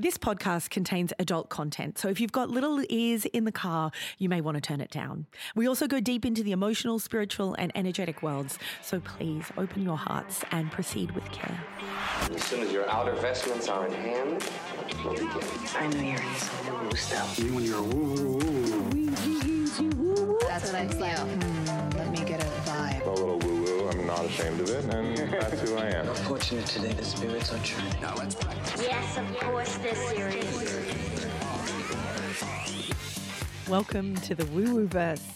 This podcast contains adult content, so if you've got little ears in the car, you may want to turn it down. We also go deep into the emotional, spiritual, and energetic worlds, so please open your hearts and proceed with care. As soon as your outer vestments are in hand, we'll begin. I know you're into some woo stuff. You when you're woo woo woo. That's what I feel. Ashamed of it, and that's who I am. Fortunate today, the spirits are true. Yes, of course, this series. Welcome to the Woo Woo Verse.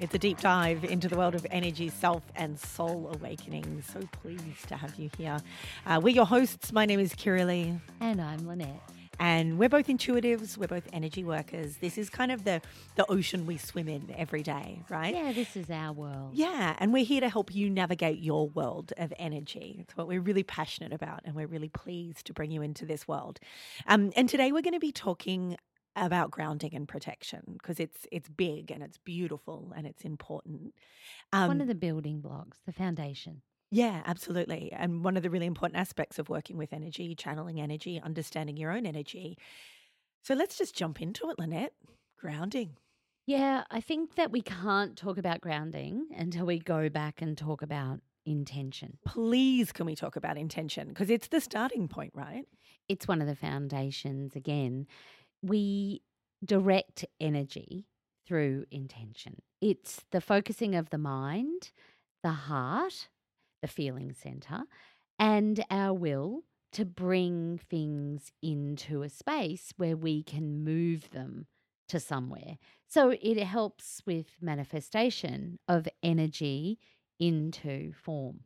It's a deep dive into the world of energy, self, and soul awakening. So pleased to have you here. Uh, we're your hosts. My name is Kirileigh. And I'm Lynette. And we're both intuitives, we're both energy workers. This is kind of the, the ocean we swim in every day, right? Yeah, this is our world. Yeah, and we're here to help you navigate your world of energy. It's what we're really passionate about, and we're really pleased to bring you into this world. Um, and today we're going to be talking about grounding and protection because it's it's big and it's beautiful and it's important. Um, One of the building blocks, the foundation. Yeah, absolutely. And one of the really important aspects of working with energy, channeling energy, understanding your own energy. So let's just jump into it, Lynette. Grounding. Yeah, I think that we can't talk about grounding until we go back and talk about intention. Please, can we talk about intention? Because it's the starting point, right? It's one of the foundations again. We direct energy through intention. It's the focusing of the mind, the heart, the feeling center, and our will to bring things into a space where we can move them to somewhere. So it helps with manifestation of energy into form.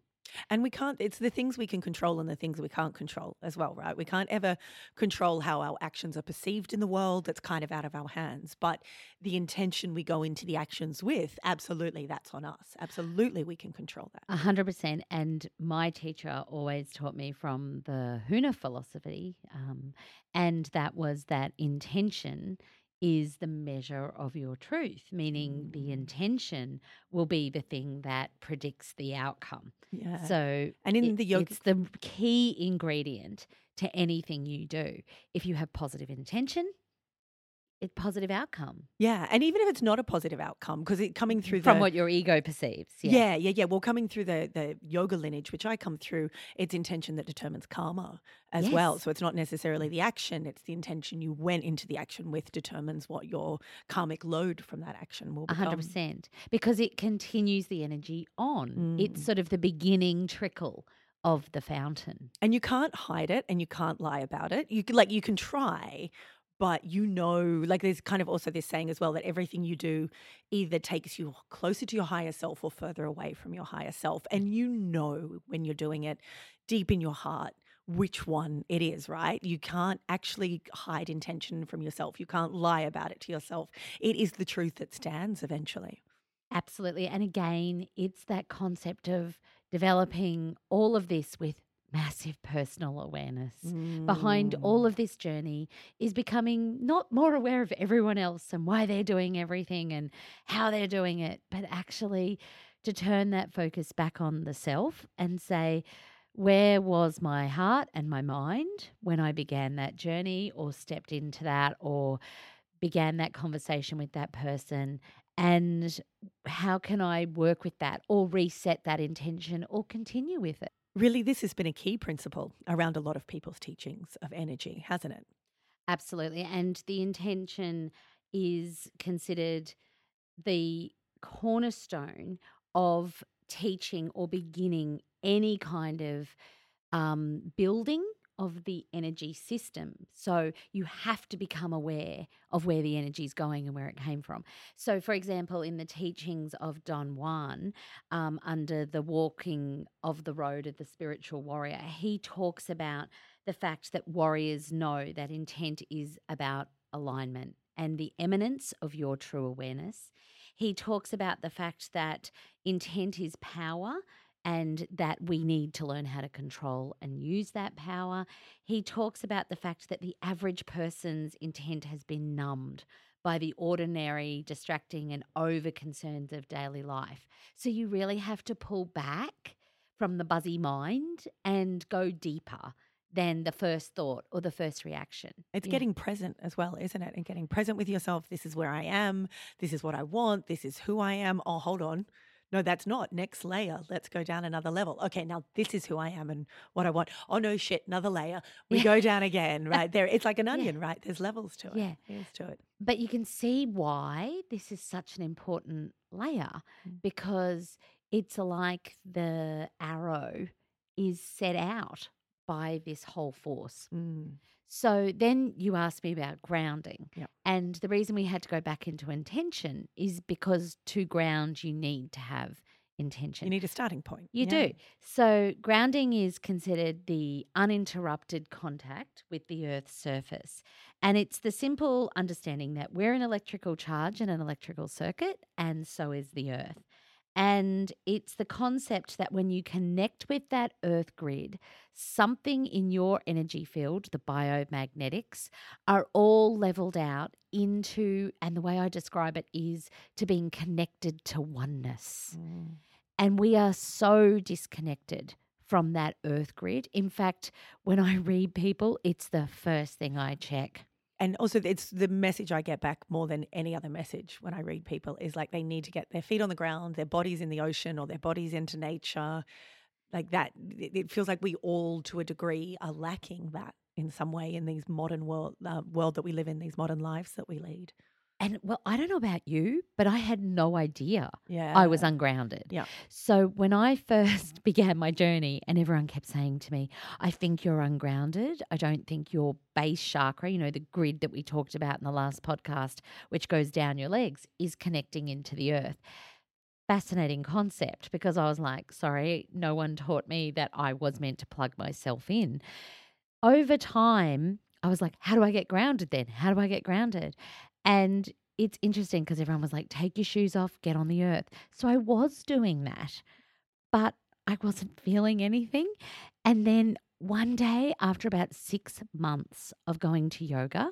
And we can't, it's the things we can control and the things we can't control as well, right? We can't ever control how our actions are perceived in the world. That's kind of out of our hands. But the intention we go into the actions with, absolutely, that's on us. Absolutely, we can control that. A hundred percent. And my teacher always taught me from the Huna philosophy, um, and that was that intention is the measure of your truth, meaning the mm. intention will be the thing that predicts the outcome. Yeah. So, And in it- the yoga- it's the key ingredient to anything you do. If you have positive intention, it positive outcome yeah. And even if it's not a positive outcome, because it coming through from the, what your ego perceives. Yeah, yeah, yeah. Well, coming through the the yoga lineage, which I come through, it's intention that determines karma as well. So it's not necessarily the action; it's the intention you went into the action with determines what your karmic load from that action will A hundred percent, because it continues the energy on. It's Mm. sort of the beginning trickle of the fountain. And you can't hide it, and you can't lie about it. You like you can try, but you know, like there's kind of also this saying as well that everything you do either takes you closer to your higher self or further away from your higher self, mm. and you know when you're doing it deep in your heart which one it is, right? You can't actually hide intention from yourself. You can't lie about it to yourself. It is the truth that stands eventually. Absolutely. And again, it's that concept of developing all of this with massive personal awareness. Behind Mm. all of this journey is becoming not more aware of everyone else and why they're doing everything and how they're doing it, but actually to turn that focus back on the self and say, where was my heart and my mind when I began that journey or stepped into that or began that conversation with that person? And how can I work with that or reset that intention or continue with it? Really, this has been a key principle around a lot of people's teachings of energy, hasn't it? Absolutely. And the intention is considered the cornerstone of teaching or beginning any kind of um, building of the energy system. So you have to become aware of where the energy is going and where it came from. So, for example, in the teachings of Don Juan, um, under the walking of the road of the spiritual warrior, he talks about the fact that warriors know that intent is about alignment and the eminence of your true awareness. He talks about the fact that intent is power and that we need to learn how to control and use that power. He talks about the fact that the average person's intent has been numbed by the ordinary, distracting, and over concerns of daily life. So you really have to pull back from the buzzy mind and go deeper than the first thought or the first reaction. It's Yeah. getting present as well, isn't it? And getting present with yourself. This is where I am. This is what I want. This is who I am. Oh, hold on. No, that's not. Next layer. Let's go down another level. Okay, now this is who I am and what I want. Oh no, shit, another layer. We Yeah. go down again, right? There it's like an onion, right? There's levels to it. Yeah. Layers to it. But you can see why this is such an important layer Mm. because it's like the arrow is set out by this whole force. Mm. So then you asked me about grounding. Yep. And the reason we had to go back into intention is because to ground, you need to have intention. You need a starting point. You Yeah. do. So, grounding is considered the uninterrupted contact with the Earth's surface. And it's the simple understanding that we're an electrical charge and an electrical circuit, and so is the Earth. And it's the concept that when you connect with that Earth grid, something in your energy field, the biomagnetics, are all leveled out into, and the way I describe it is to being connected to oneness. Mm. And we are so disconnected from that earth grid. In fact, when I read people, it's the first thing I check. And also, it's the message I get back more than any other message when I read people is like they need to get their feet on the ground, their bodies in the ocean, or their bodies into nature. Like that, it feels like we all, to a degree, are lacking that in some way in these modern world uh, world that we live in, these modern lives that we lead. And well, I don't know about you, but I had no idea Yeah, I was ungrounded. Yeah. So when I first began my journey, and everyone kept saying to me, I think you're ungrounded. I don't think your base chakra, you know, the grid that we talked about in the last podcast, which goes down your legs, is connecting into the earth. Fascinating concept because I was like, sorry, no one taught me that I was meant to plug myself in. Over time, I was like, how do I get grounded then? How do I get grounded? And it's interesting because everyone was like, take your shoes off, get on the earth. So I was doing that, but I wasn't feeling anything. And then one day, after about six months of going to yoga,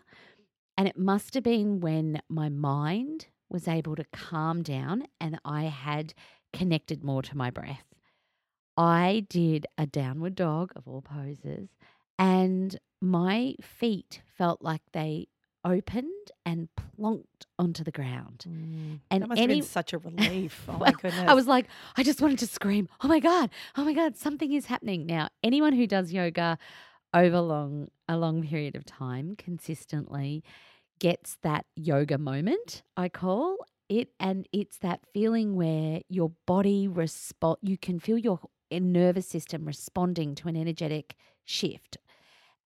and it must have been when my mind was able to calm down and I had connected more to my breath. I did a downward dog of all poses, and my feet felt like they opened and plonked onto the ground. Mm. And that must have any- been such a relief. Oh my goodness! I was like, I just wanted to scream, oh my God, oh my God, something is happening. Now, anyone who does yoga over long a long period of time consistently gets that yoga moment, I call it. And it's that feeling where your body respond you can feel your nervous system responding to an energetic shift.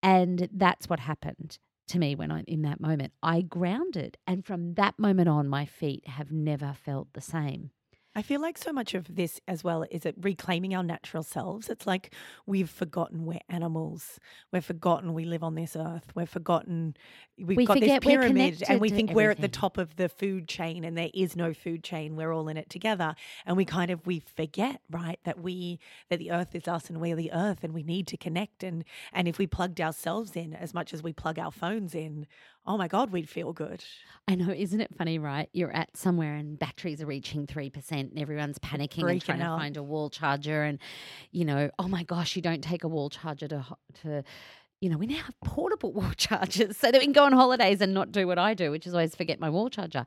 And that's what happened to me when I'm in that moment. I grounded. And from that moment on, my feet have never felt the same. I feel like so much of this as well is it reclaiming our natural selves. It's like we've forgotten we're animals. We've forgotten we live on this earth. We've forgotten we've We got this pyramid and we think we're at the top of the food chain and there is no food chain. We're all in it together. And we kind of we forget, right, that we that the earth is us and we're the earth and we need to connect and and if we plugged ourselves in as much as we plug our phones in, oh my God, we'd feel good. I know, isn't it funny, right? You're at somewhere and batteries are reaching 3% and everyone's panicking and Freaking trying to find a wall charger. And, you know, oh my gosh, you don't take a wall charger to, to you know, we now have portable wall chargers so that we can go on holidays and not do what I do, which is always forget my wall charger.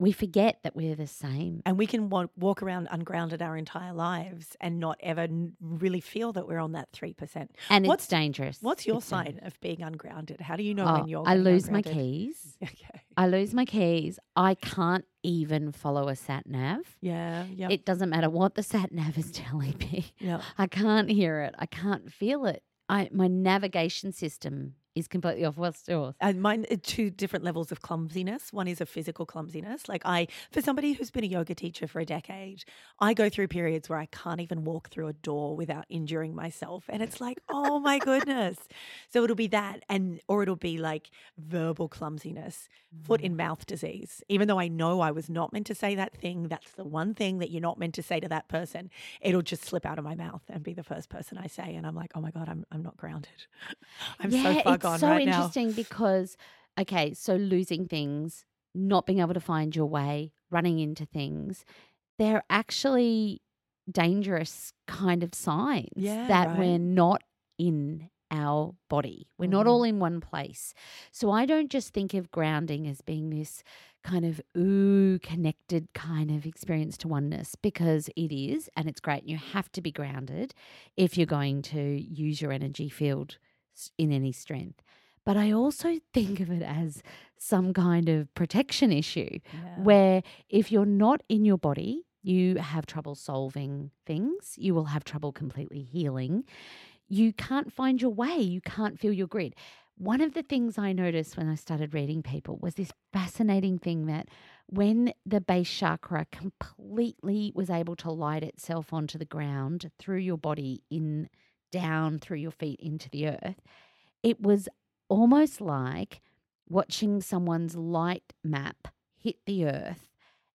We forget that we're the same. And we can wa- walk around ungrounded our entire lives and not ever n- really feel that we're on that 3%. And What's- it's dangerous. What's your It's sign dangerous. of being ungrounded? How do you know Oh, when you're I lose my keys. Okay. I lose my keys. I can't even follow a sat nav. Yeah. Yeah. It doesn't matter what the sat nav is telling me. yeah. I can't hear it. I can't feel it. I my navigation system is completely off. What's yours? And mine are two different levels of clumsiness. One is a physical clumsiness. Like I, for somebody who's been a yoga teacher for a decade, I go through periods where I can't even walk through a door without injuring myself. And it's like, oh my goodness. So it'll be that, and or it'll be like verbal clumsiness, foot in mm. mouth disease. Even though I know I was not meant to say that thing, that's the one thing that you're not meant to say to that person. It'll just slip out of my mouth and be the first person I say, and I'm like, oh my god, I'm I'm not grounded. I'm yeah, so far it's gone so right now. interesting because okay, so losing things, not being able to find your way, running into things, they're actually dangerous kind of signs Yeah, that right. we're not in our body. We're not mm-hmm. all in one place. So I don't just think of grounding as being this kind of ooh connected kind of experience to oneness because it is and it's great. You have to be grounded if you're going to use your energy field in any strength. But I also think of it as some kind of protection issue Yeah. where if you're not in your body, you have trouble solving things, you will have trouble completely healing. You can't find your way, you can't feel your grid. One of the things I noticed when I started reading people was this fascinating thing that when the base chakra completely was able to light itself onto the ground through your body in down through your feet into the earth, it was almost like watching someone's light map hit the earth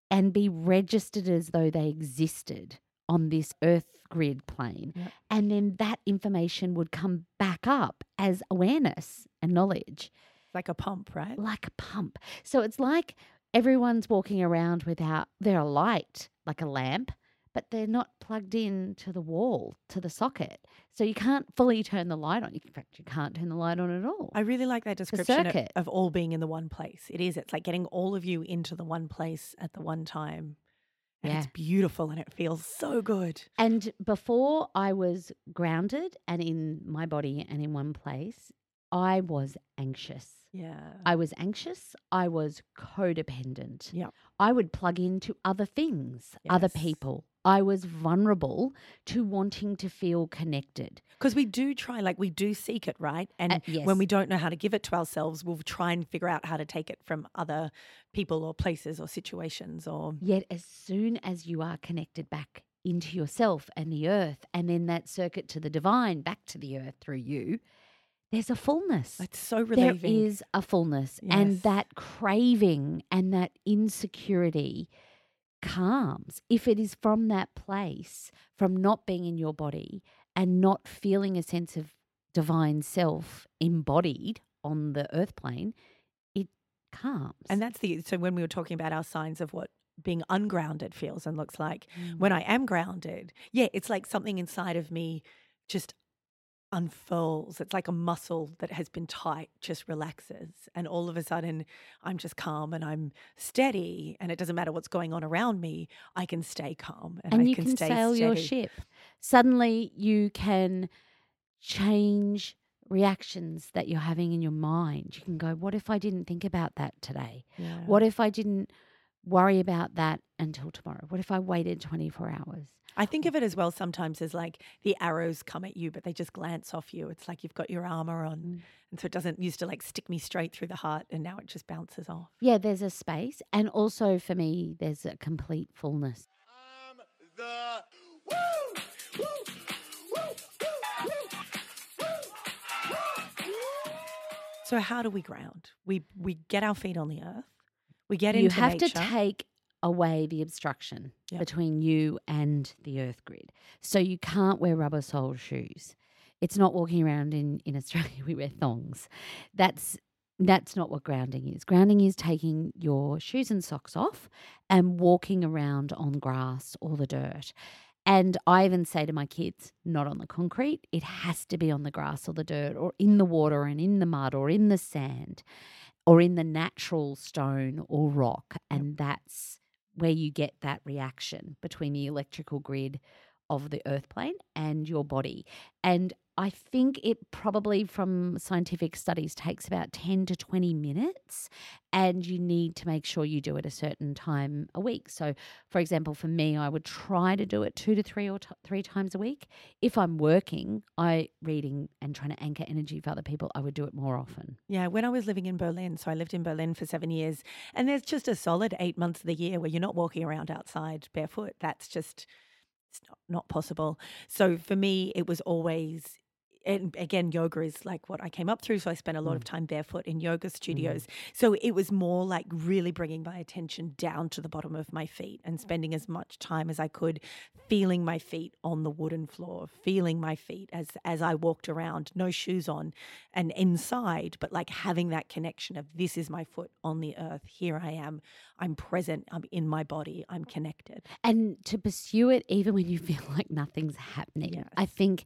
and be registered as though they existed on this earth grid plane. Yep. And then that information would come back up as awareness and knowledge, like a pump, right? like a pump. So it's like everyone's walking around without their light, like a lamp, but they're not plugged in to the wall, to the socket. So you can't fully turn the light on. In fact, you can't turn the light on at all. I really like that description of, of all being in the one place. It is. It's like getting all of you into the one place at the one time. And it's beautiful and it feels so good. And before I was grounded and in my body and in one place, I was anxious. Yeah. I was anxious. I was codependent. Yeah. I would plug into other things, other people. I was vulnerable to wanting to feel connected. Because we do try, like we do seek it, right? And Uh, when we don't know how to give it to ourselves, we'll try and figure out how to take it from other people or places or situations or Yet, as soon as you are connected back into yourself and the earth, and then that circuit to the divine back to the earth through you, there's a fullness. it's so There relieving. is a fullness, and that craving and that insecurity calms if it is from that place, from not being in your body and not feeling a sense of divine self embodied on the earth plane, it calms. And that's the so when we were talking about our signs of what being ungrounded feels and looks like, Mm. when I am grounded, yeah, it's like something inside of me just unfurls. It's like a muscle that has been tight just relaxes. And all of a sudden, I'm just calm and I'm steady. And it doesn't matter what's going on around me, I can stay calm and, and I you can, can, stay sail your steady. ship. Suddenly, you can change reactions that you're having in your mind. You can go, What if I didn't think about that today? Yeah. What if I didn't worry about that until tomorrow? What if I waited 24 hours? I think of it as well sometimes as like the arrows come at you, but they just glance off you. It's like you've got your armor on. Mm. And so it doesn't used to like stick me straight through the heart and now it just bounces off. Yeah, there's a space. And also for me, there's a complete fullness. So how do we ground? We we get our feet on the earth. We get you have nature. to take away the obstruction Yep. between you and the earth grid. So you can't wear rubber sole shoes. It's not walking around in, in Australia, we wear thongs. That's that's not what grounding is. Grounding is taking your shoes and socks off and walking around on grass or the dirt. And I even say to my kids, not on the concrete, it has to be on the grass or the dirt or in the water and in the mud or in the sand or in the natural stone or rock. And that's where you get that reaction between the electrical grid of the earth plane and your body. And I think it probably, from scientific studies, takes about 10 to 20 minutes. And you need to make sure you do it a certain time a week. So, for example, for me, I would try to do it two to three or t- three times a week. If I'm working, I reading and trying to anchor energy for other people, I would do it more often. Yeah, when I was living in Berlin, so I lived in Berlin for seven years, and there's just a solid eight months of the year where you're not walking around outside barefoot. That's just it's not, not possible. So for me, it was always, and again, yoga is like what I came up through. So I spent a lot of mm. time barefoot in yoga mm-hmm. studios. So it was more like really bringing my attention down to the bottom of my feet and spending as much time as I could feeling my feet on the wooden floor, feeling my feet as as I walked around, no shoes on and inside, but like having that connection of this is my foot on the earth. Here I am. I'm present. I'm in my body. I'm connected. and to pursue it even when you feel like nothing's happening. I think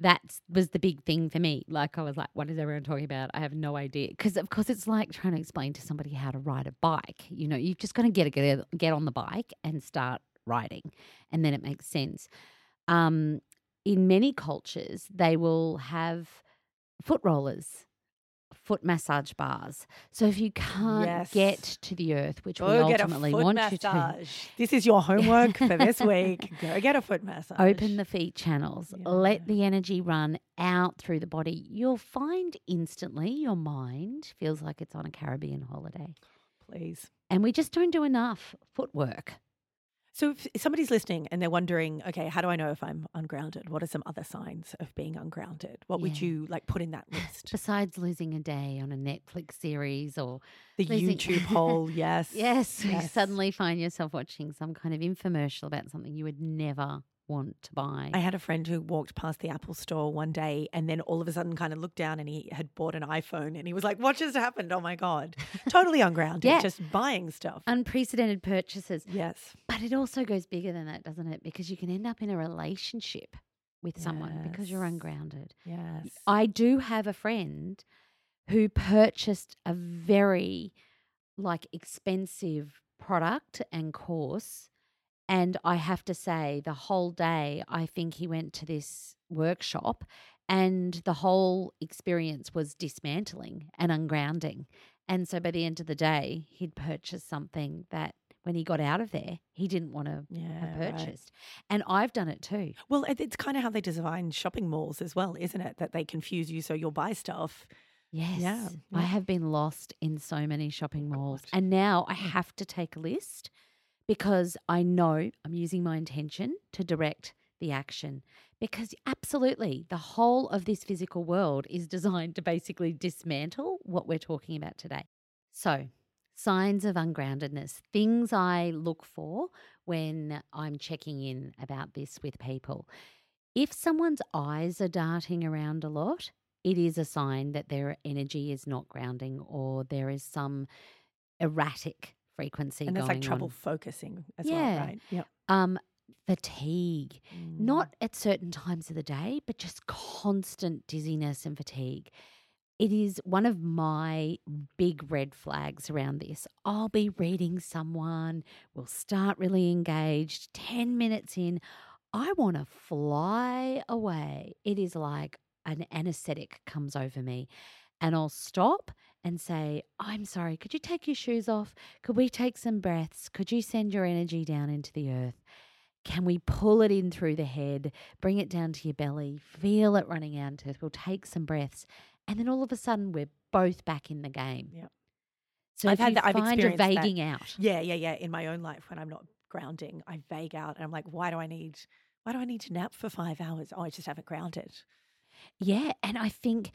that was the big thing for me. Like I was like, what is everyone talking about? I have no idea. Because of course it's like trying to explain to somebody how to ride a bike. You know, you've just got to get get get on the bike and start riding, and then it makes sense. Um, in many cultures, they will have foot rollers, foot massage bars. So if you can't Yes. get to the earth, which we Go get a ultimately foot want you to, massage. This is your homework for this week. Go get a foot massage. open the feet channels, Yeah. let the energy run out through the body. You'll find instantly your mind feels like it's on a Caribbean holiday. please. And we just don't do enough footwork. So if somebody's listening and they're wondering, okay, how do I know if I'm ungrounded? What are some other signs of being ungrounded? What would you like put in that list? Besides losing a day on a Netflix series or The losing- YouTube poll, yes. yes, you suddenly find yourself watching some kind of infomercial about something you would never want to buy. I had a friend who walked past the Apple store one day and then all of a sudden kind of looked down and he had bought an iPhone and he was like, What just happened? Oh my God. Totally ungrounded. Yeah. Just buying stuff. Unprecedented purchases. yes. But it also goes bigger than that, doesn't it? Because you can end up in a relationship with someone because you're ungrounded. Yes. I do have a friend who purchased a very like expensive product and course and I have to say the whole day I think he went to this workshop and the whole experience was dismantling and ungrounding. And so by the end of the day he'd purchased something that when he got out of there he didn't want to yeah. have right. purchased. And I've done it too. Well, it's kind of how they design shopping malls as well, isn't it? That they confuse you so you'll buy stuff. Yes. I yeah. have been lost in so many shopping oh malls. God. And now I mm. have to take a list because I know I'm using my intention to direct the action. Because absolutely, the whole of this physical world is designed to basically dismantle what we're talking about today. So, signs of ungroundedness, things I look for when I'm checking in about this with people. If someone's eyes are darting around a lot, it is a sign that their energy is not grounding or there is some erratic frequency and there's like trouble on. focusing as Yeah. well, right? Yep. Um, fatigue, Mm. not at certain times of the day, but just constant dizziness and fatigue. It is one of my big red flags around this. I'll be reading someone, we'll start really engaged. 10 minutes in, I want to fly away. It is like an anesthetic comes over me. And I'll stop and say, I'm sorry, could you take your shoes off? Could we take some breaths? Could you send your energy down into the earth? Can we pull it in through the head, bring it down to your belly, feel it running out into earth? We'll take some breaths. And then all of a sudden, we're both back in the game. Yep. So I've had that- I've find you're experienced that. out, Yeah, yeah, yeah. In my own life, when I'm not grounding, I vague out and I'm like, why do I need why do I need to nap for five hours? Oh, I just haven't grounded. Yeah, and I think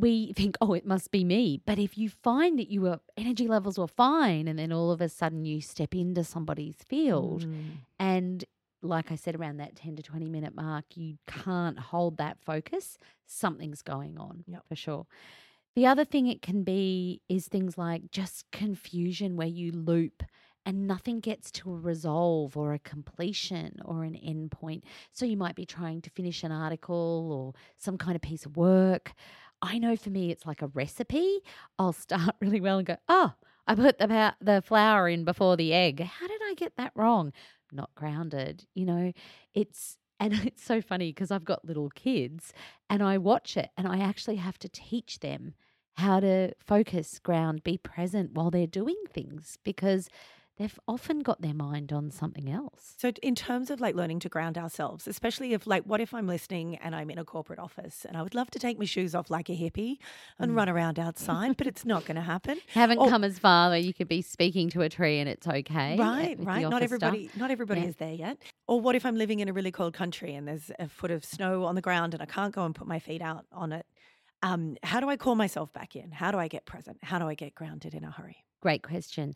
we think, oh, it must be me. But if you find that your energy levels were fine, and then all of a sudden you step into somebody's field, Mm. and like I said, around that 10 to 20 minute mark, you can't hold that focus, something's going on Yep. for sure. The other thing it can be is things like just confusion where you loop and nothing gets to a resolve or a completion or an end point. So you might be trying to finish an article or some kind of piece of work. I know for me, it's like a recipe. I'll start really well and go, oh, I put the, the flour in before the egg. How did I get that wrong? Not grounded. You know, it's, and it's so funny because I've got little kids and I watch it and I actually have to teach them how to focus, ground, be present while they're doing things because they've often got their mind on something else. So, in terms of like learning to ground ourselves, especially if like, what if I'm listening and I'm in a corporate office and I would love to take my shoes off like a hippie and run around outside, but it's not going to happen. Haven't Oh. come as far where you could be speaking to a tree and it's okay. uh, Right, right. Not office stuff. everybody, not everybody Yeah. is there yet. Or what if I'm living in a really cold country and there's a foot of snow on the ground and I can't go and put my feet out on it? Um, how do I call myself back in? How do I get present? How do I get grounded in a hurry? Great question.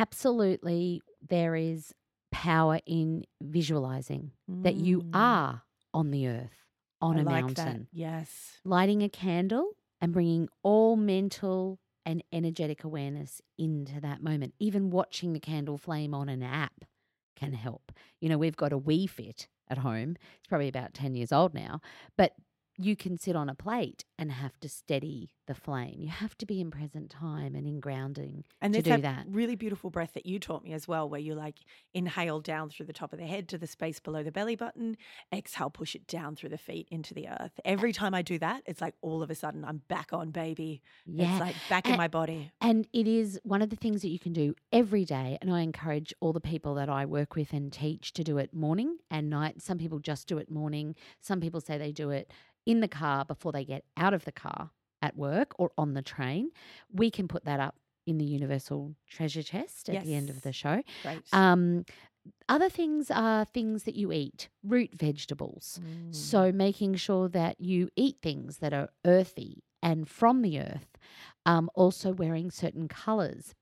Absolutely, there is power in visualizing that you Mm, are on the earth, on I a like mountain. That. Yes. lighting a candle and bringing all mental and energetic awareness into that moment. Even watching the candle flame on an app can help. You know, we've got a Wii Fit at home. It's probably about 10 years old now. But you can sit on a plate and have to steady the flame. You have to be in present time and in grounding And to do that, that. really beautiful breath that you taught me as well, where you like inhale down through the top of the head to the space below the belly button, exhale, push it down through the feet into the earth. Every time I do that, it's like all of a sudden I'm back on, baby. Yeah. It's like back in my body. And it is one of the things that you can do every day. And I encourage all the people that I work with and teach to do it morning and night. Some people just do it morning. Some people say they do it in the car before they get out of the car at work or on the train. We can put that up in the universal treasure chest at the end of the show. Great. Um, other things are things that you eat, root vegetables. Mm. So making sure that you eat things that are earthy and from the earth. Um, also wearing certain colors,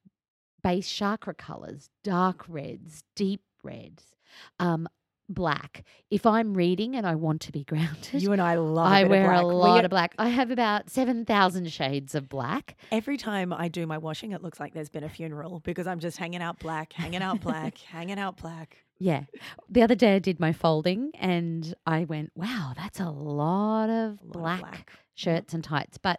base chakra colors, dark reds, deep reds, um, black. If I'm reading and I want to be grounded, you and I love. a I of wear black. a lot get- of black. I have about seven thousand shades of black. Every time I do my washing, it looks like there's been a funeral because I'm just hanging out black, hanging out black, hanging out black. Yeah. The other day I did my folding and I went, wow, that's a lot of A lot of black, black. shirts and tights. But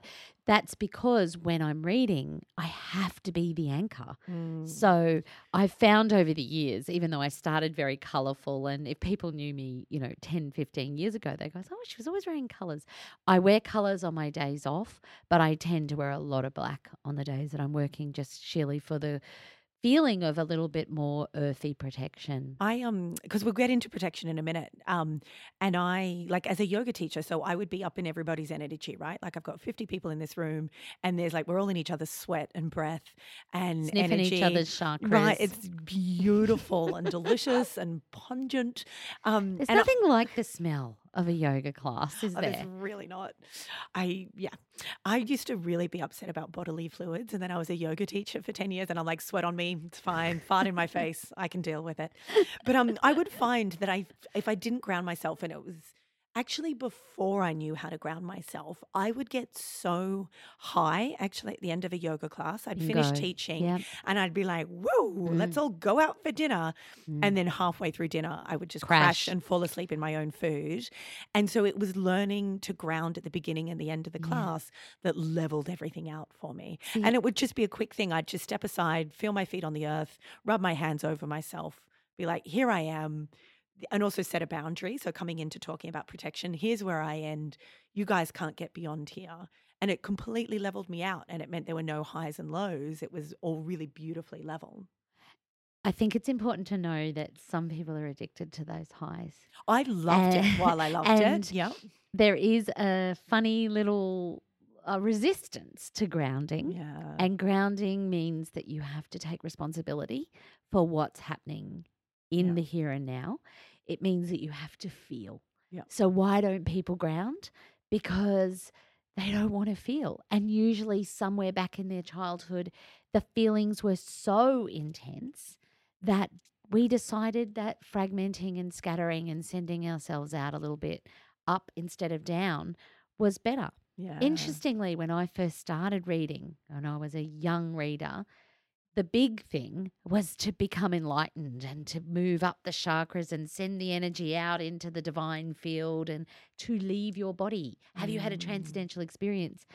that's because when I'm reading, I have to be the anchor. Mm. So I've found over the years, even though I started very colourful, and if people knew me, you know, 10, 15 years ago, they go, oh, she was always wearing colours. I wear colours on my days off, but I tend to wear a lot of black on the days that I'm working just sheerly for the feeling of a little bit more earthy protection. I um because we'll get into protection in a minute. Um and I like as a yoga teacher, so I would be up in everybody's energy, right? Like I've got 50 people in this room and there's like we're all in each other's sweat and breath and Sniffing energy. each other's chakras. Right, it's beautiful and delicious and pungent. Um There's and I- nothing like the smell of a yoga class, is Oh, there? there's really not. I yeah. I used to really be upset about bodily fluids and then I was a yoga teacher for 10 years and I'm like sweat on me, it's fine, fart in my face, I can deal with it. But um I would find that I if I didn't ground myself and it was actually before I knew how to ground myself, I would get so high actually at the end of a yoga class. I'd finish go, teaching yep. and I'd be like, "Whoa, let's mm. all go out for dinner." And mm. then halfway through dinner, I would just crash. Crash. and fall asleep in my own food. And so it was learning to ground at the beginning and the end of the class that leveled everything out for me. And it would just be a quick thing. I'd just step aside, feel my feet on the earth, rub my hands over myself, be like, here I am. And also set a boundary. So coming into talking about protection, here's where I end. You guys can't get beyond here. And it completely leveled me out. And it meant there were no highs and lows. It was all really beautifully level. I think it's important to know that some people are addicted to those highs. I loved it while I loved and it. Yeah. There is a funny little uh, resistance to grounding. Yeah. And grounding means that you have to take responsibility for what's happening in Yeah. the here and now. It means that you have to feel. Yeah. So, why don't people ground? Because they don't want to feel. And usually, somewhere back in their childhood, the feelings were so intense that we decided that fragmenting and scattering and sending ourselves out a little bit up instead of down was better. yeah. Interestingly, when I first started reading, and I was a young reader, the big thing was to become enlightened and to move up the chakras and send the energy out into the divine field and to leave your body. Have you had a Mm. transcendental experience?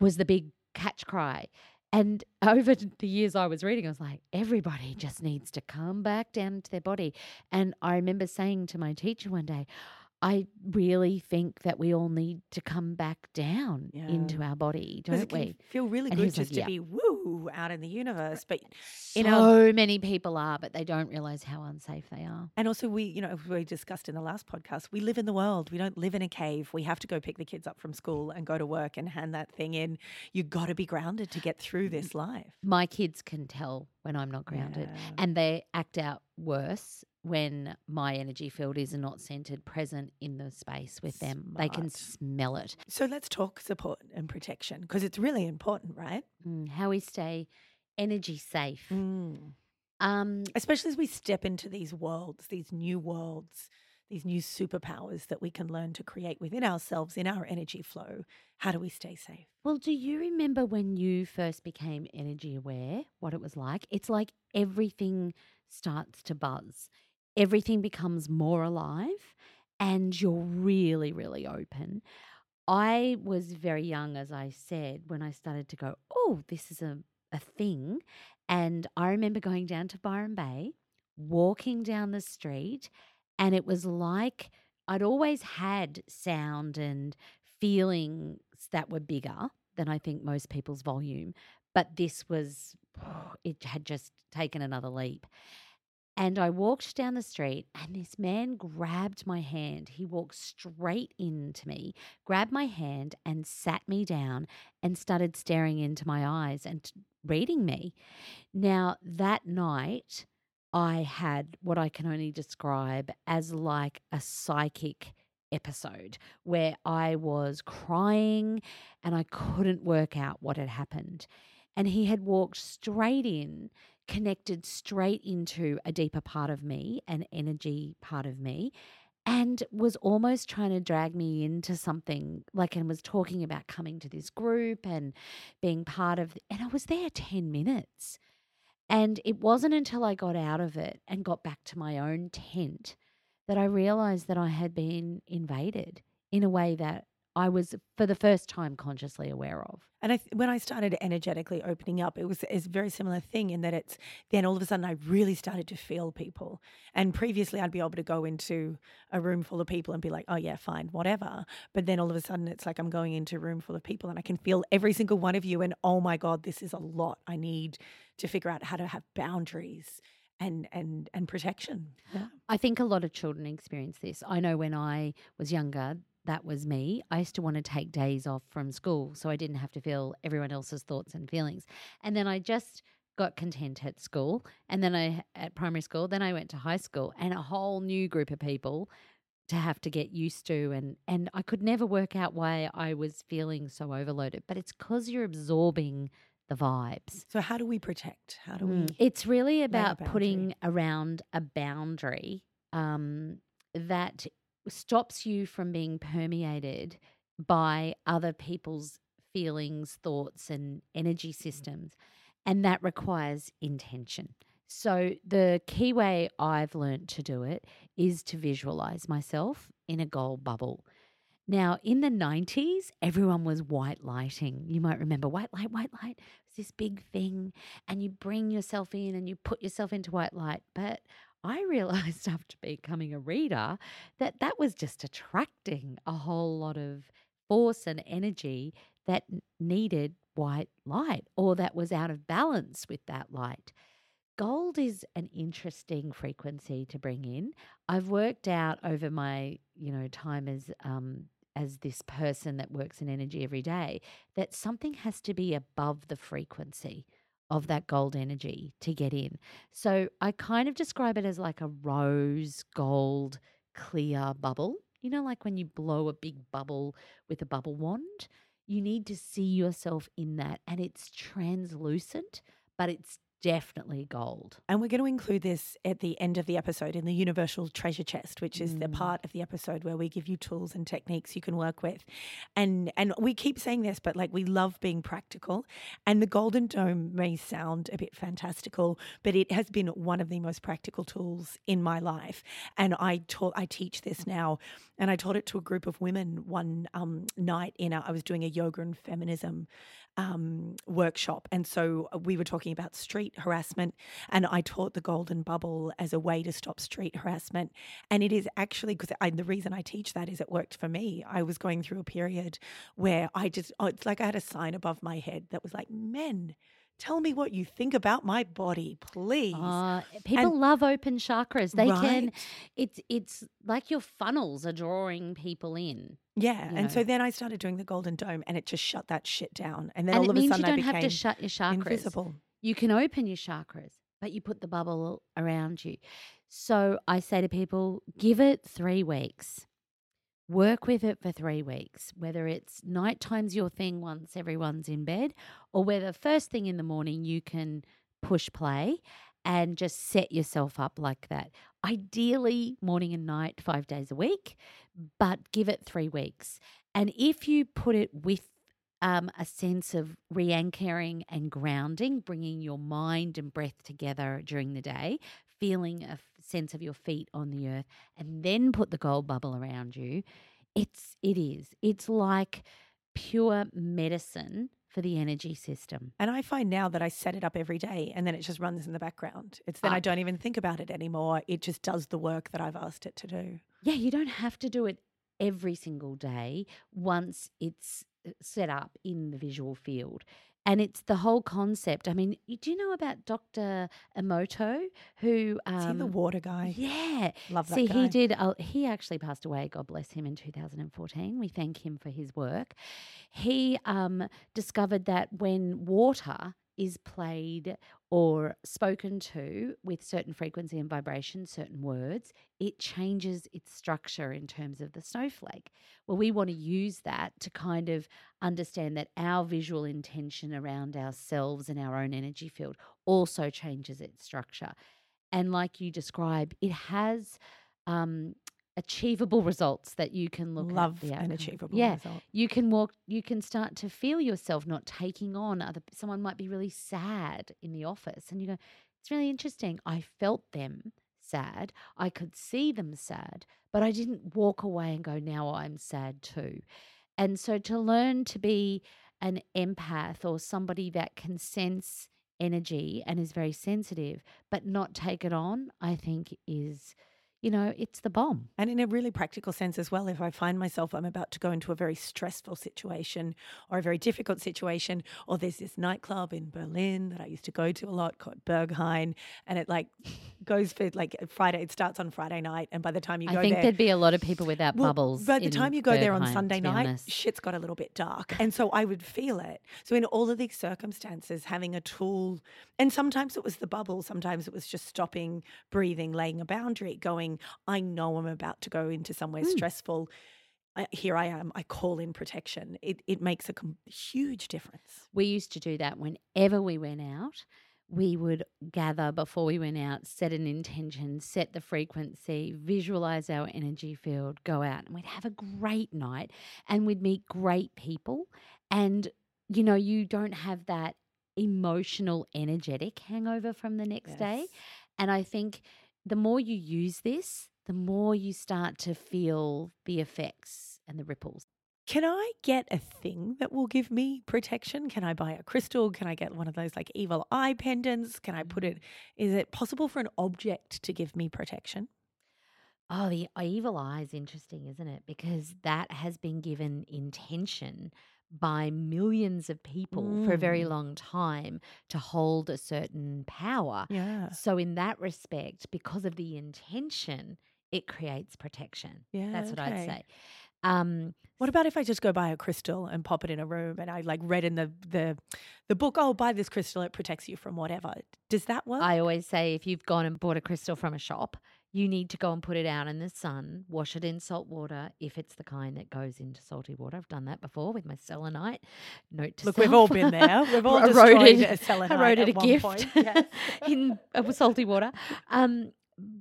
Was the big catch cry. And over the years I was reading, I was like, everybody just needs to come back down to their body. And I remember saying to my teacher one day, I really think that we all need to come back down into our body, don't we? feel really And good he's like, just to "Yeah." be woo out in the universe. But you so know, many people are, but they don't realize how unsafe they are. and also we, you know, we discussed in the last podcast, we live in the world. We don't live in a cave. We have to go pick the kids up from school and go to work and hand that thing in. You got to be grounded to get through this life. My kids can tell when I'm not grounded, Yeah. and they act out worse when my energy field is not centered, present in the space with them. They can smell it. So let's talk support and protection because it's really important, right? Mm, how we stay energy safe. Um, Especially as we step into these worlds, these new worlds, these new superpowers that we can learn to create within ourselves in our energy flow. How do we stay safe? Well, do you remember when you first became energy aware, what it was like? It's like everything starts to buzz. Everything becomes more alive and you're really, really open. I was very young, as I said, when I started to go, oh, this is a, a thing. And I remember going down to Byron Bay, walking down the street, and it was like I'd always had sound and feelings that were bigger than I think most people's volume. But this was, it had just taken another leap. And I walked down the street, and this man grabbed my hand. He walked straight into me, grabbed my hand, and sat me down and started staring into my eyes and reading me. Now, that night, I had what I can only describe as like a psychic episode where I was crying and I couldn't work out what had happened. And he had walked straight in connected straight into a deeper part of me, an energy part of me, and was almost trying to drag me into something like and was talking about coming to this group and being part of and I was there 10 minutes. And it wasn't until I got out of it and got back to my own tent that I realized that I had been invaded in a way that I was for the first time consciously aware of. And I, th- when I started energetically opening up, it was a very similar thing in that it's then all of a sudden I really started to feel people. And previously I'd be able to go into a room full of people and be like, oh yeah, fine, whatever. But then all of a sudden it's like I'm going into a room full of people and I can feel every single one of you. And oh my God, this is a lot. I need to figure out how to have boundaries and and and protection. Yeah. I think a lot of children experience this. I know when I was younger, that was me. I used to want to take days off from school so I didn't have to feel everyone else's thoughts and feelings. And then I just got content at school and then I at primary school, then I went to high school and a whole new group of people to have to get used to and and I could never work out why I was feeling so overloaded, but it's cuz you're absorbing the vibes. So how do we protect? How do we Mm. It's really about putting around a boundary um, that stops you from being permeated by other people's feelings, thoughts, and energy mm-hmm. systems. And that requires intention. So, the key way I've learned to do it is to visualize myself in a gold bubble. Now, in the 90s, everyone was white lighting. You might remember white light, white light was this big thing, and you bring yourself in and you put yourself into white light. But I realized after becoming a reader that that was just attracting a whole lot of force and energy that needed white light or that was out of balance with that light. Gold is an interesting frequency to bring in. I've worked out over my, you know, time as um, as this person that works in energy every day that something has to be above the frequency of that gold energy to get in. So I kind of describe it as like a rose gold clear bubble. You know, like when you blow a big bubble with a bubble wand, you need to see yourself in that. And it's translucent, but it's definitely gold. And we're going to include this at the end of the episode in the Universal Treasure Chest, which is the Mm. part of the episode where we give you tools and techniques you can work with. And and we keep saying this, but like we love being practical. And the Golden Dome may sound a bit fantastical, but it has been one of the most practical tools in my life. And I taught I teach this now, and I taught it to a group of women one um, night in a, I was doing a yoga and feminism um, workshop. And so uh, we were talking about street harassment, and I taught the golden bubble as a way to stop street harassment. And it is actually because the reason I teach that is it worked for me. I was going through a period where I just, oh, it's like I had a sign above my head that was like, men. Tell me what you think about my body, please. Uh, people love open chakras. They can. It's it's like your funnels are drawing people in, yeah. And so then I started doing the golden dome and it just shut that shit down. And then and all it of a sudden I don't became have to shut your chakras. invisible. You can open your chakras, but you put the bubble around you. So I say to people, give it three weeks. Work with it for three weeks, whether it's nighttime's your thing once everyone's in bed, or whether first thing in the morning you can push play and just set yourself up like that. Ideally, morning and night, five days a week, but give it three weeks. And if you put it with um, a sense of re anchoring and grounding, bringing your mind and breath together during the day, feeling a sense of your feet on the earth, and then put the gold bubble around you, it's it is. It's like pure medicine for the energy system. And I find now that I set it up every day and then it just runs in the background. It's then Ah. I don't even think about it anymore. It just does the work that I've asked it to do. Yeah, you don't have to do it every single day once it's uh, set up in the visual field. And it's the whole concept. I mean, do you know about Dr. Emoto, who um, Is he the water guy? Yeah, Love that See, guy. he did. Uh, he actually passed away. God bless him in 2014. We thank him for his work. He um, discovered that when water is played or spoken to with certain frequency and vibration, certain words, it changes its structure in terms of the snowflake. Well, we want to use that to kind of understand that our visual intention around ourselves and our own energy field also changes its structure. And like you describe, it has um, achievable results that you can look Love at. an achievable yeah, result. you can walk. You can start to feel yourself not taking on other. Someone might be really sad in the office, and you go, "It's really interesting. I felt them sad. I could see them sad, but I didn't walk away and go, now I'm sad too." And so to learn to be an empath or somebody that can sense energy and is very sensitive, but not take it on, I think is, you know, it's the bomb. And in a really practical sense as well, if I find myself I'm about to go into a very stressful situation or a very difficult situation, or there's this nightclub in Berlin that I used to go to a lot called Berghain, and it like goes for like Friday, it starts on Friday night, and by the time you I go there, I think there, there'd be a lot of people without Well, bubbles. By the time you go there on Sunday night, honest. shit's got a little bit dark. And so I would feel it. So, in all of these circumstances, having a tool, and sometimes it was the bubble, sometimes it was just stopping, breathing, laying a boundary, going, I know I'm about to go into somewhere Mm. stressful. I, here I am. I call in protection. It, it makes a com- huge difference. We used to do that whenever we went out. We would gather before we went out, set an intention, set the frequency, visualize our energy field, go out, and we'd have a great night and we'd meet great people. And, you know, you don't have that emotional, energetic hangover from the next day. And I think the more you use this, the more you start to feel the effects and the ripples. Can I get a thing that will give me protection? Can I buy a crystal? Can I get one of those like evil eye pendants? Can I put mm. it? Is it possible for an object to give me protection? Oh, the evil eye is interesting, isn't it? Because that has been given intention by millions of people for a very Mm. long time to hold a certain power. Yeah. So, in that respect, because of the intention, it creates protection. Yeah. That's what I'd say. Um, What about if I just go buy a crystal and pop it in a room and I like read in the the the book, oh, buy this crystal, it protects you from whatever. Does that work? I always say if you've gone and bought a crystal from a shop, you need to go and put it out in the sun, wash it in salt water if it's the kind that goes into salty water. I've done that before with my selenite. Note to Look, we've all been there. We've all eroded, destroyed a selenite eroded at a one gift point. Yes. in uh, salty water. Um,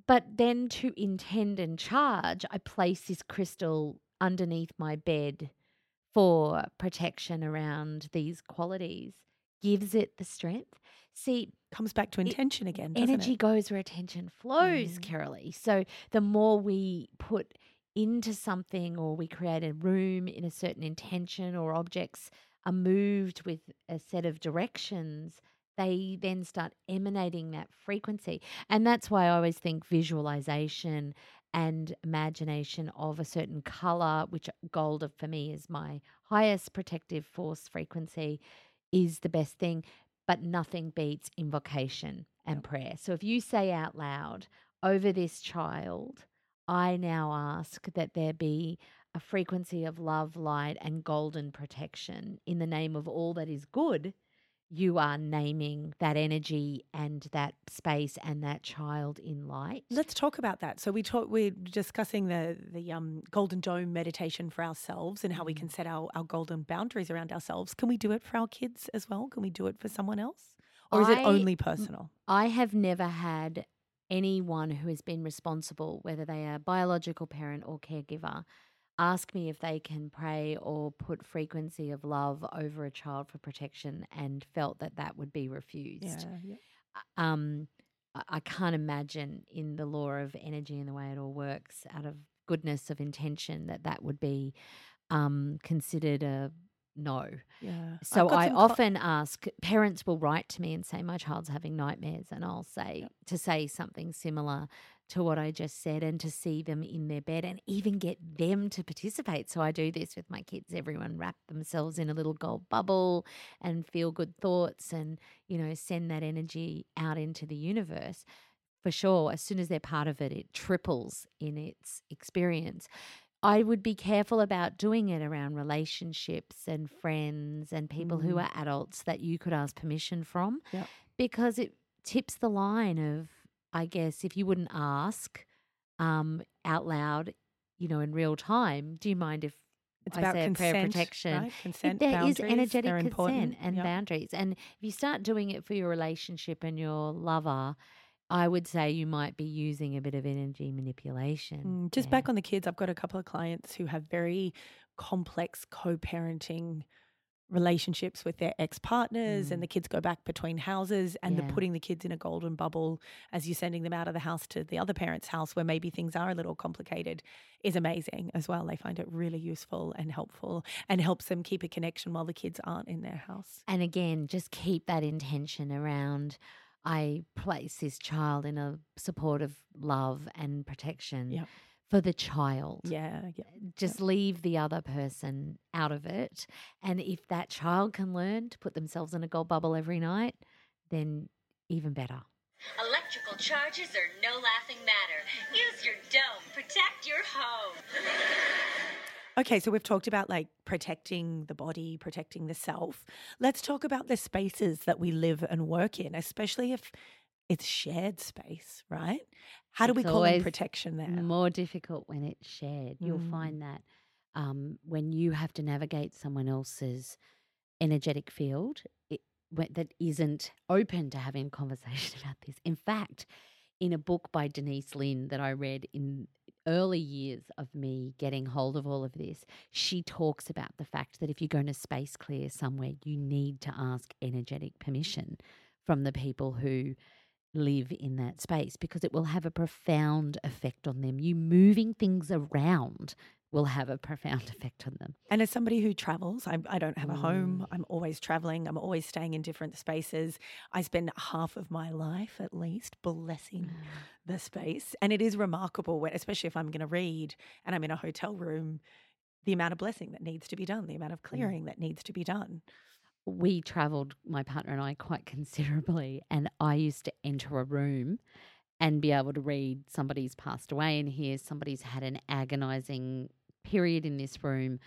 but then to intend and charge, I place this crystal underneath my bed for protection around these qualities. Gives it the strength. See, Comes back to It- intention again. Doesn't energy It? goes where attention flows, Mm. Kirileigh. So the more we put into something or we create a room in a certain intention or objects are moved with a set of directions, they then start emanating that frequency. And that's why I always think visualization and imagination of a certain color, which gold for me is my highest protective force frequency, is the best thing but nothing beats invocation and prayer. So if you say out loud, over this child, I now ask that there be a frequency of love, light, and golden protection in the name of all that is good, you are naming that energy and that space and that child in light. Let's talk about that. So we talk. We're discussing the the um, golden dome meditation for ourselves and how we can set our, our golden boundaries around ourselves. Can we do it for our kids as well? Can we do it for someone else, or is it only personal? I have never had anyone who has been responsible, whether they are biological parent or caregiver, ask me if they can pray or put frequency of love over a child for protection and felt that that would be refused. yeah. Um, I, I can't imagine in the law of energy and the way it all works out of goodness of intention that that would be um, considered a no. Yeah. So I often ask parents will write to me and say my child's having nightmares and I'll say to say something similar to what I just said and to see them in their bed and even get them to participate. So I do this with my kids. Everyone wrap themselves in a little gold bubble and feel good thoughts and you know send that energy out into the universe. For sure, as soon as they're part of it, it triples in its experience. I would be careful about doing it around relationships and friends and people who Mm. are adults that you could ask permission from Yep. because it tips the line of, I guess, if you wouldn't ask um, out loud, you know, in real time, do you mind if It's I about say a prayer consent, protection? right? Consent, there is energetic consent important. and Yep. boundaries. And if you start doing it for your relationship and your lover, I would say you might be using a bit of energy manipulation. Mm, just there. back on the kids, I've got a couple of clients who have very complex co parenting relationships with their ex partners, Mm. and the kids go back between houses, and Yeah. they're putting the kids in a golden bubble as you're sending them out of the house to the other parent's house where maybe things are a little complicated is amazing as well. They find it really useful and helpful and helps them keep a connection while the kids aren't in their house. And again, just keep that intention around I place this child in a support of love and protection Yep. for the child. Yeah, yeah. Eh, just leave the other person out of it. And if that child can learn to put themselves in a gold bubble every night, then even better. Electrical charges are no laughing matter. Use your dome. Protect your home. Okay, so we've talked about like protecting the body, protecting the self. Let's talk about the spaces that we live and work in, especially if it's shared space, right? How do we call always protection there? More difficult when it's shared. You'll Mm. find that um, when you have to navigate someone else's energetic field it, that isn't open to having a conversation about this. In fact, in a book by Denise Linn that I read in early years of me getting hold of all of this, she talks about the fact that if you're going to space clear somewhere, you need to ask energetic permission from the people who live in that space because it will have a profound effect on them. You moving things around will have a profound effect on them. And as somebody who travels, I, I don't have a Mm. home. I'm always traveling. I'm always staying in different spaces. I spend half of my life, at least, blessing Mm. the space. And it is remarkable, when, especially if I'm going to read and I'm in a hotel room, the amount of blessing that needs to be done, the amount Mm. of clearing that needs to be done. we traveled, my partner and I, quite considerably. And I used to enter a room and be able to read somebody's passed away and hear somebody's had an agonizing period in this room.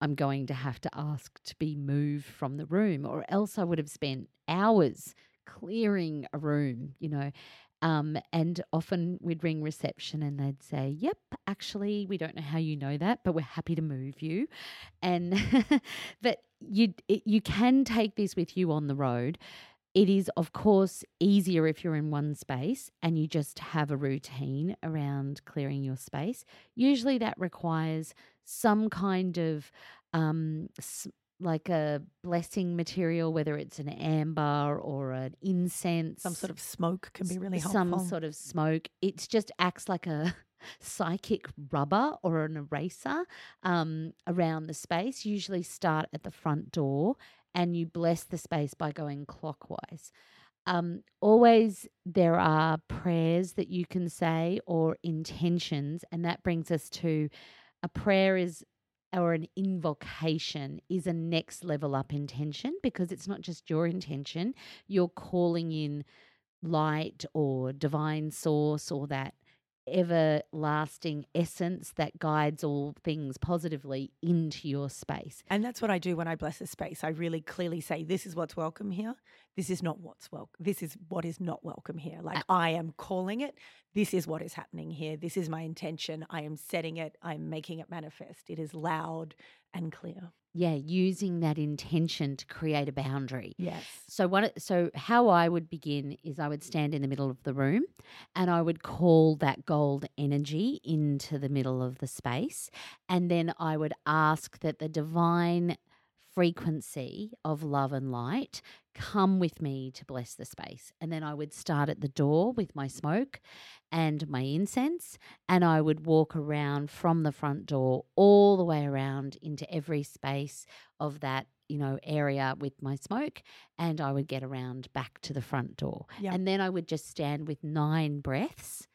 I'm going to have to ask to be moved from the room, or else I would have spent hours clearing a room, you know. Um, and often we'd ring reception and they'd say, Yep, actually, we don't know how you know that, but we're happy to move you. And that you you can take this with you on the road. It is, of course, easier if you're in one space and you just have a routine around clearing your space. Usually, that requires some kind of um, like a blessing material, whether it's an amber or an incense, Some sort of smoke can be really helpful. Some sort of smoke. It just acts like a psychic rubber or an eraser um, around the space. Usually start at the front door and you bless the space by going clockwise. Um, always there are prayers that you can say or intentions, and that brings us to a prayer is or an invocation is a next level up intention because it's not just your intention, you're calling in light or divine source or that everlasting essence that guides all things positively into your space. And that's what I do when I bless a space. I really clearly say, this is what's welcome here. This is not what's welcome. This is what is not welcome here. Like I am calling it. This is what is happening here. This is my intention. I am setting it. I'm making it manifest. It is loud and clear. Yeah, using that intention to create a boundary. Yes. So what so how I would begin is I would stand in the middle of the room and I would call that gold energy into the middle of the space and then I would ask that the divine frequency of love and light come with me to bless the space. And then I would start at the door with my smoke and my incense, and I would walk around from the front door all the way around into every space of that. You know, area with my smoke, and I would get around back to the front door. Yeah. And then I would just stand with nine breaths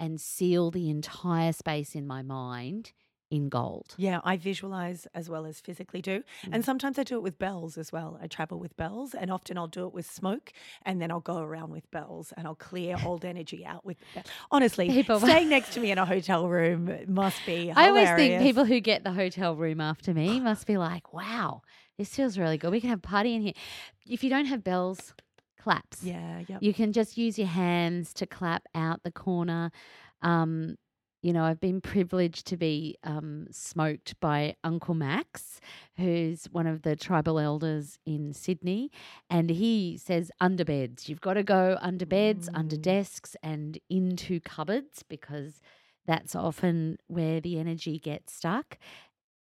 and seal the entire space in my mind in gold. Yeah, I visualize as well as physically do. Mm. And sometimes I do it with bells as well. I travel with bells and often I'll do it with smoke and then I'll go around with bells and I'll clear old energy out with bells. Honestly, People- staying next to me in a hotel room must be I always think people who get the hotel room after me must be like, wow, this feels really good. We can have a party in here. If you don't have bells, claps. Yeah, yeah. You can just use your hands to clap out the corner. Um, you know, I've been privileged to be um, smoked by Uncle Max, who's one of the tribal elders in Sydney. And he says under beds. You've got to go under beds, under Mm. desks, and into cupboards because that's often where the energy gets stuck.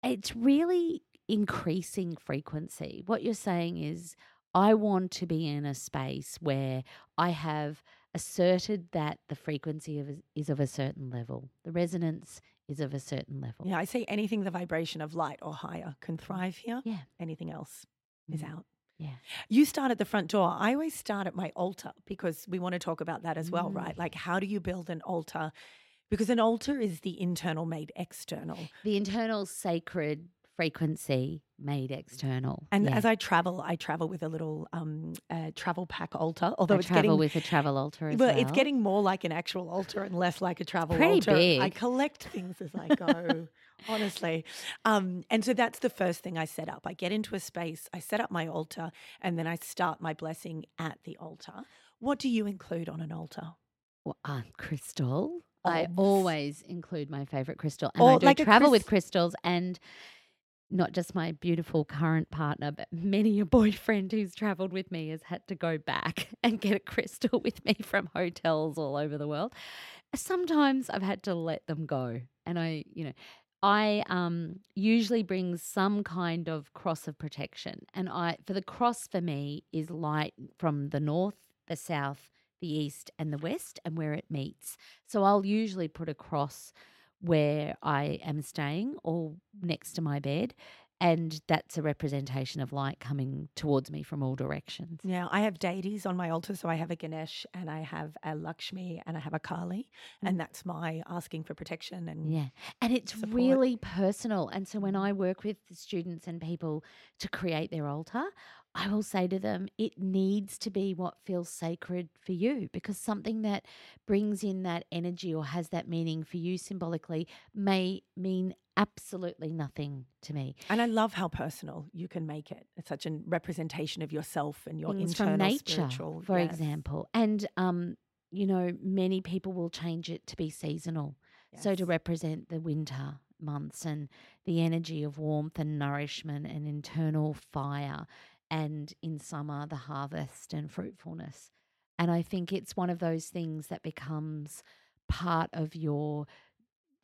It's really increasing frequency. What you're saying is, I want to be in a space where I have asserted that the frequency of, is of a certain level, the resonance is of a certain level. Yeah, I say anything the vibration of light or higher can thrive here. Yeah. Anything else is Mm. out. Yeah. You start at the front door. I always start at my altar because we want to talk about that as well, Mm. right? Like, how do you build an altar? Because an altar is the internal made external. The internal sacred frequency made external. And yeah. as I travel, I travel with a little um, uh, travel pack altar. Although I it's travel getting with a travel altar as well, well. it's getting more like an actual altar and less like a travel Pretty altar. I collect things as I go, honestly. Um, and so that's the first thing I set up. I get into a space, I set up my altar, and then I start my blessing at the altar. What do you include on an altar? Well, uh, crystal. I always include my favorite crystal, and Or I do like travel with crystals, and not just my beautiful current partner, but many a boyfriend who's travelled with me has had to go back and get a crystal with me from hotels all over the world. Sometimes I've had to let them go, and I, you know. I um, usually bring some kind of cross of protection, and I for the cross for me is light from the north, the south, the east, and the west, and where it meets. So I'll usually put a cross where I am staying or next to my bed. And that's a representation of light coming towards me from all directions. Yeah, I have deities on my altar. So I have a Ganesh and I have a Lakshmi and I have a Kali. And that's my asking for protection. And Mm. Yeah. And it's support. really personal. And so when I work with the students and people to create their altar, I will say to them, it needs to be what feels sacred for you because something that brings in that energy or has that meaning for you symbolically may mean absolutely nothing to me. And I love how personal you can make it. It's such a representation of yourself and your things internal from nature, spiritual. for yes. example. And um, you know, many people will change it to be seasonal. So to represent the winter months and the energy of warmth and nourishment and internal fire, and in summer the harvest and fruitfulness. And I think it's one of those things that becomes part of your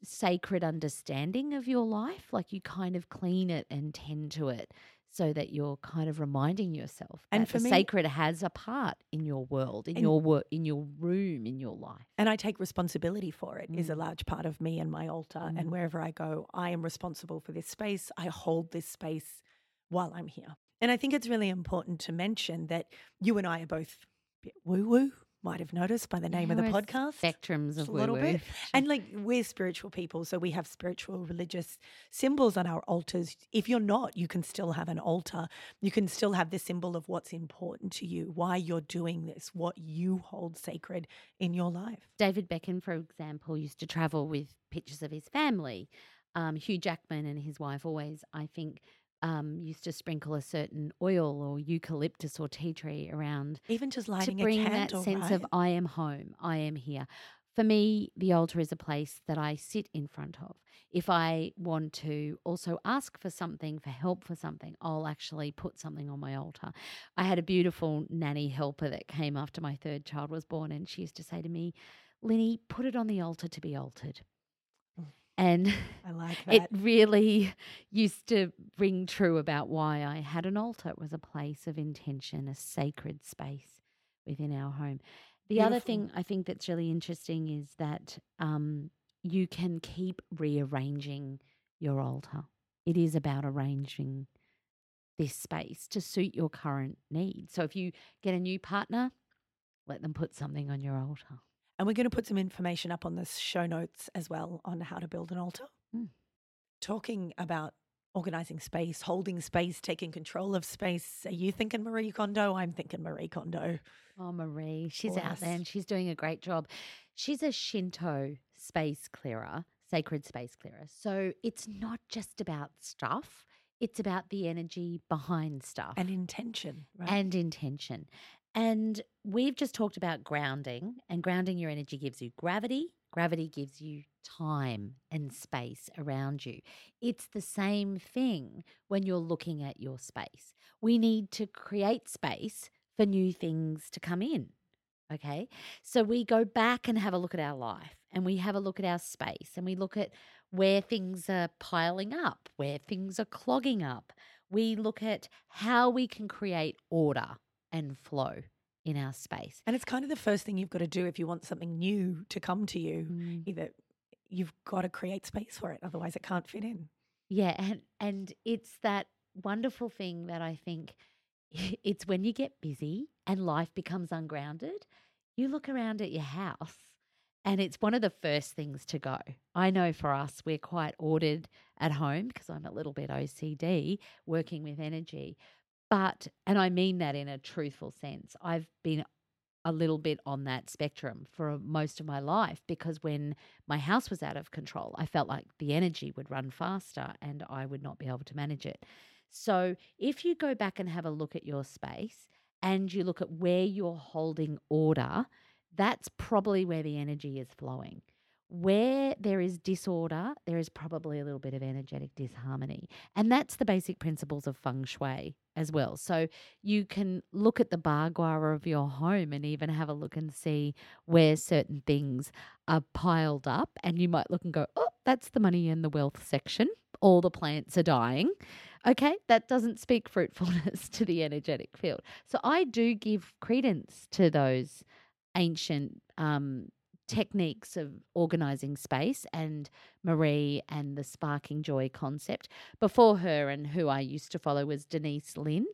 sacred understanding of your life. Like you kind of clean it and tend to it so that you're kind of reminding yourself And that for the me- sacred has a part in your world, in your work, in your room, in your life. And I take responsibility for it is a Mm. large part of me and my altar. Mm. And wherever I go, I am responsible for this space. I hold this space while I'm here. And I think it's really important to mention that you and I are both woo woo. Might have noticed by the name of the podcast. Spectrums of a little woo-woo. bit. And like we're spiritual people, so we have spiritual religious symbols on our altars. If you're not, you can still have an altar. You can still have the symbol of what's important to you, why you're doing this, what you hold sacred in your life. David Beckham, for example, used to travel with pictures of his family. Um, Hugh Jackman and his wife always, I think, um, used to sprinkle a certain oil or eucalyptus or tea tree around Even just lighting to bring a that sense right? of I am home, I am here. For me, the altar is a place that I sit in front of. If I want to also ask for something, for help for something, I'll actually put something on my altar. I had a beautiful nanny helper that came after my third child was born, and she used to say to me, Linny, put it on the altar to be altered. And I like it really used to ring true about why I had an altar. It was a place of intention, a sacred space within our home. The other thing I think that's really interesting is that um, you can keep rearranging your altar. It is about arranging this space to suit your current needs. So if you get a new partner, let them put something on your altar. And we're going to put some information up on the show notes as well on how to build an altar. Mm. Talking about organizing space, holding space, taking control of space. Are you thinking Marie Kondo? I'm thinking Marie Kondo. Oh, Marie, she's out there and she's doing a great job. She's a Shinto space clearer, sacred space clearer. So it's not just about stuff, it's about the energy behind stuff And intention, right? and intention. And we've just talked about grounding, and grounding your energy gives you gravity. Gravity gives you time and space around you. It's the same thing when you're looking at your space. We need to create space for new things to come in. Okay. So we go back and have a look at our life and we have a look at our space and we look at where things are piling up, where things are clogging up. We look at how we can create order and flow in our space. And it's kind of the first thing you've got to do if you want something new to come to you. Mm. Either you've got to create space for it, otherwise it can't fit in. Yeah, and and it's that wonderful thing that I think it's when you get busy and life becomes ungrounded, you look around at your house and it's one of the first things to go. I know for us we're quite ordered at home because I'm a little bit OCD working with energy. But and I mean that in a truthful sense. I've been a little bit on that spectrum for most of my life because when my house was out of control, I felt like the energy would run faster and I would not be able to manage it. So, if you go back and have a look at your space and you look at where you're holding order, that's probably where the energy is flowing. Where there is disorder, there is probably a little bit of energetic disharmony. And that's the basic principles of feng shui as well. So you can look at the bagua of your home and even have a look and see where certain things are piled up. And you might look and go, oh, that's the money and the wealth section. All the plants are dying. Okay, that doesn't speak fruitfulness to the energetic field. So I do give credence to those ancient um, techniques of organizing space and Marie and the sparking joy concept. Before her and who I used to follow was Denise Linn.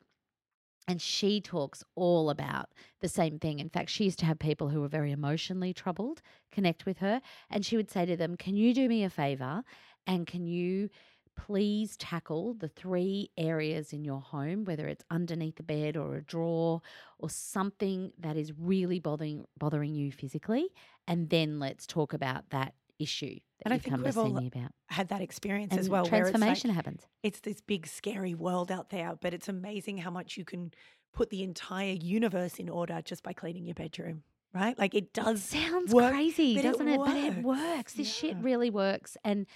And she talks all about the same thing. In fact, she used to have people who were very emotionally troubled connect with her. And she would say to them, Can you do me a favor? And can you please tackle the three areas in your home, whether it's underneath the bed or a drawer or something that is really bothering bothering you physically, and then let's talk about that issue that And I you think come to see me about. Had that experience And as well. where it's like- transformation happens. it's this big scary world out there but it's amazing how much you can put the entire universe in order just by cleaning your bedroom right like it does Sounds work, crazy, doesn't it? But it works. works. This shit really works. And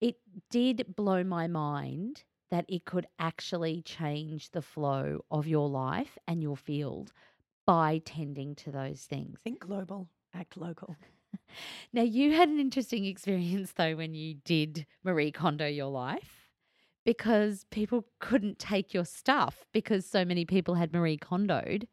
it did blow my mind that it could actually change the flow of your life and your field by tending to those things. think global act local Now, you had an interesting experience though when you did Marie Kondo your life because people couldn't take your stuff because so many people had Marie Kondoed.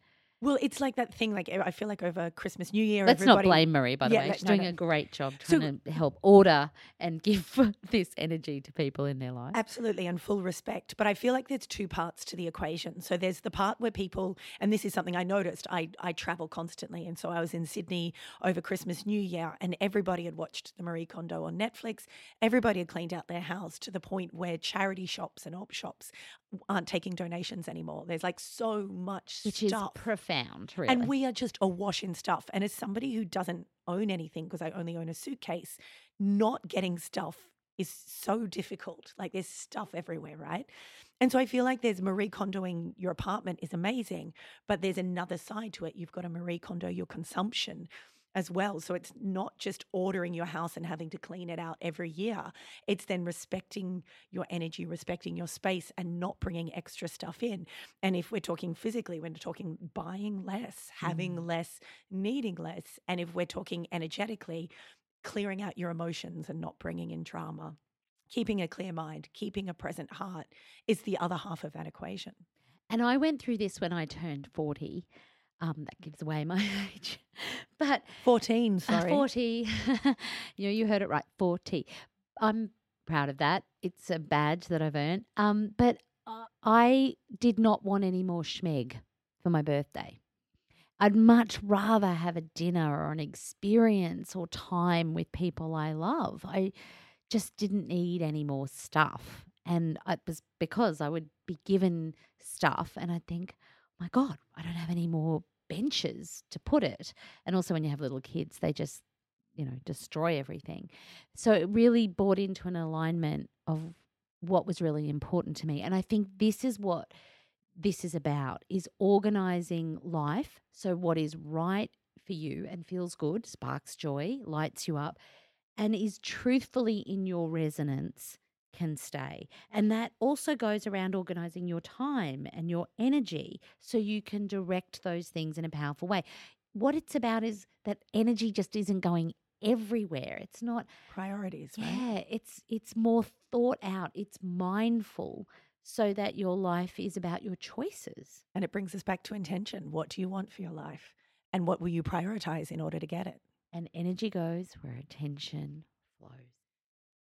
Well it's like that thing like i feel like over christmas new year Let's not blame Marie, by the Yeah, way. no- She's no, doing no. a great job So- trying to help order and give this energy to people in their life. Absolutely, and full respect. But I feel like there's two parts to the equation. So there's the part where people, and this is something I noticed, I, I travel constantly. And so I was in Sydney over Christmas, New Year, and everybody had watched the Marie Kondo on Netflix. Everybody had cleaned out their house to the point where charity shops and op shops aren't taking donations anymore. There's like so much Which stuff. is profound, really. And we are just awash in stuff. And as somebody who doesn't own anything, because I only own a suitcase, not getting stuff is so difficult. Like there's stuff everywhere, right? And so I feel like there's Marie Kondoing your apartment is amazing, but there's another side to it. You've got to Marie Kondo your consumption as well. So it's not just ordering your house and having to clean it out every year. It's then respecting your energy, respecting your space, and not bringing extra stuff in. And if we're talking physically, we're talking buying less, having mm. less, needing less. And if we're talking energetically, clearing out your emotions and not bringing in drama. Keeping a clear mind, keeping a present heart is the other half of that equation. And I went through this when I turned 40. Um, that gives away my age. But 14, uh, sorry. 40, you know, you heard it right, 40. I'm proud of that. It's a badge that I've earned. Um, but uh, I did not want any more schmeg for my birthday. I'd much rather have a dinner or an experience or time with people I love. I just didn't need any more stuff. And it was because I would be given stuff and I'd think, my God, I don't have any more benches to put it. And also, when you have little kids, they just, you know, destroy everything. So it really brought into an alignment of what was really important to me. And I think this is what this is about is organizing life so what is right for you and feels good, sparks joy, lights you up, and is truthfully in your resonance can stay. And that also goes around organizing your time and your energy so you can direct those things in a powerful way. What it's about is that energy just isn't going everywhere. It's not Priorities, right? yeah, it's it's more thought out, it's mindful so that your life is about your choices. And it brings us back to intention. What do you want for your life? And what will you prioritize in order to get it? And energy goes where attention.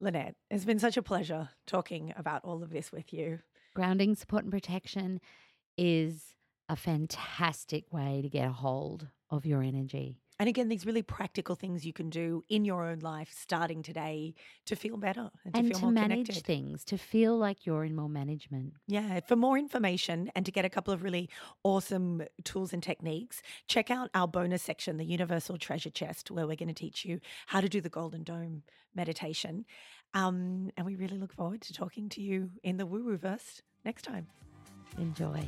Lynette, it's been such a pleasure talking about all of this with you. Grounding, support, and protection is a fantastic way to get a hold of your energy. And again, these really practical things you can do in your own life starting today to feel better and to and to manage connected. things, to feel like you're in more management. Yeah, for more information and to get a couple of really awesome tools and techniques, check out our bonus section, the Universal Treasure Chest, where we're going to teach you how to do the Golden Dome meditation. Um, and we really look forward to talking to you in the woo woo verse next time. Enjoy.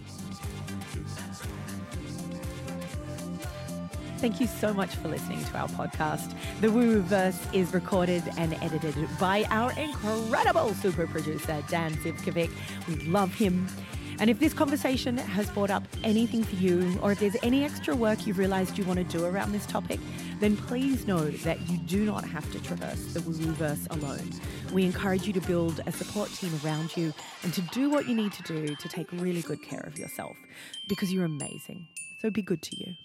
Thank you so much for listening to our podcast. The Woo Verse is recorded and edited by our incredible super producer, Dan Zivkovic. We love him. And if this conversation has brought up anything for you, or if there's any extra work you've realized you want to do around this topic, then please know that you do not have to traverse the Woo Woo Verse alone. We encourage you to build a support team around you and to do what you need to do to take really good care of yourself because you're amazing. So be good to you.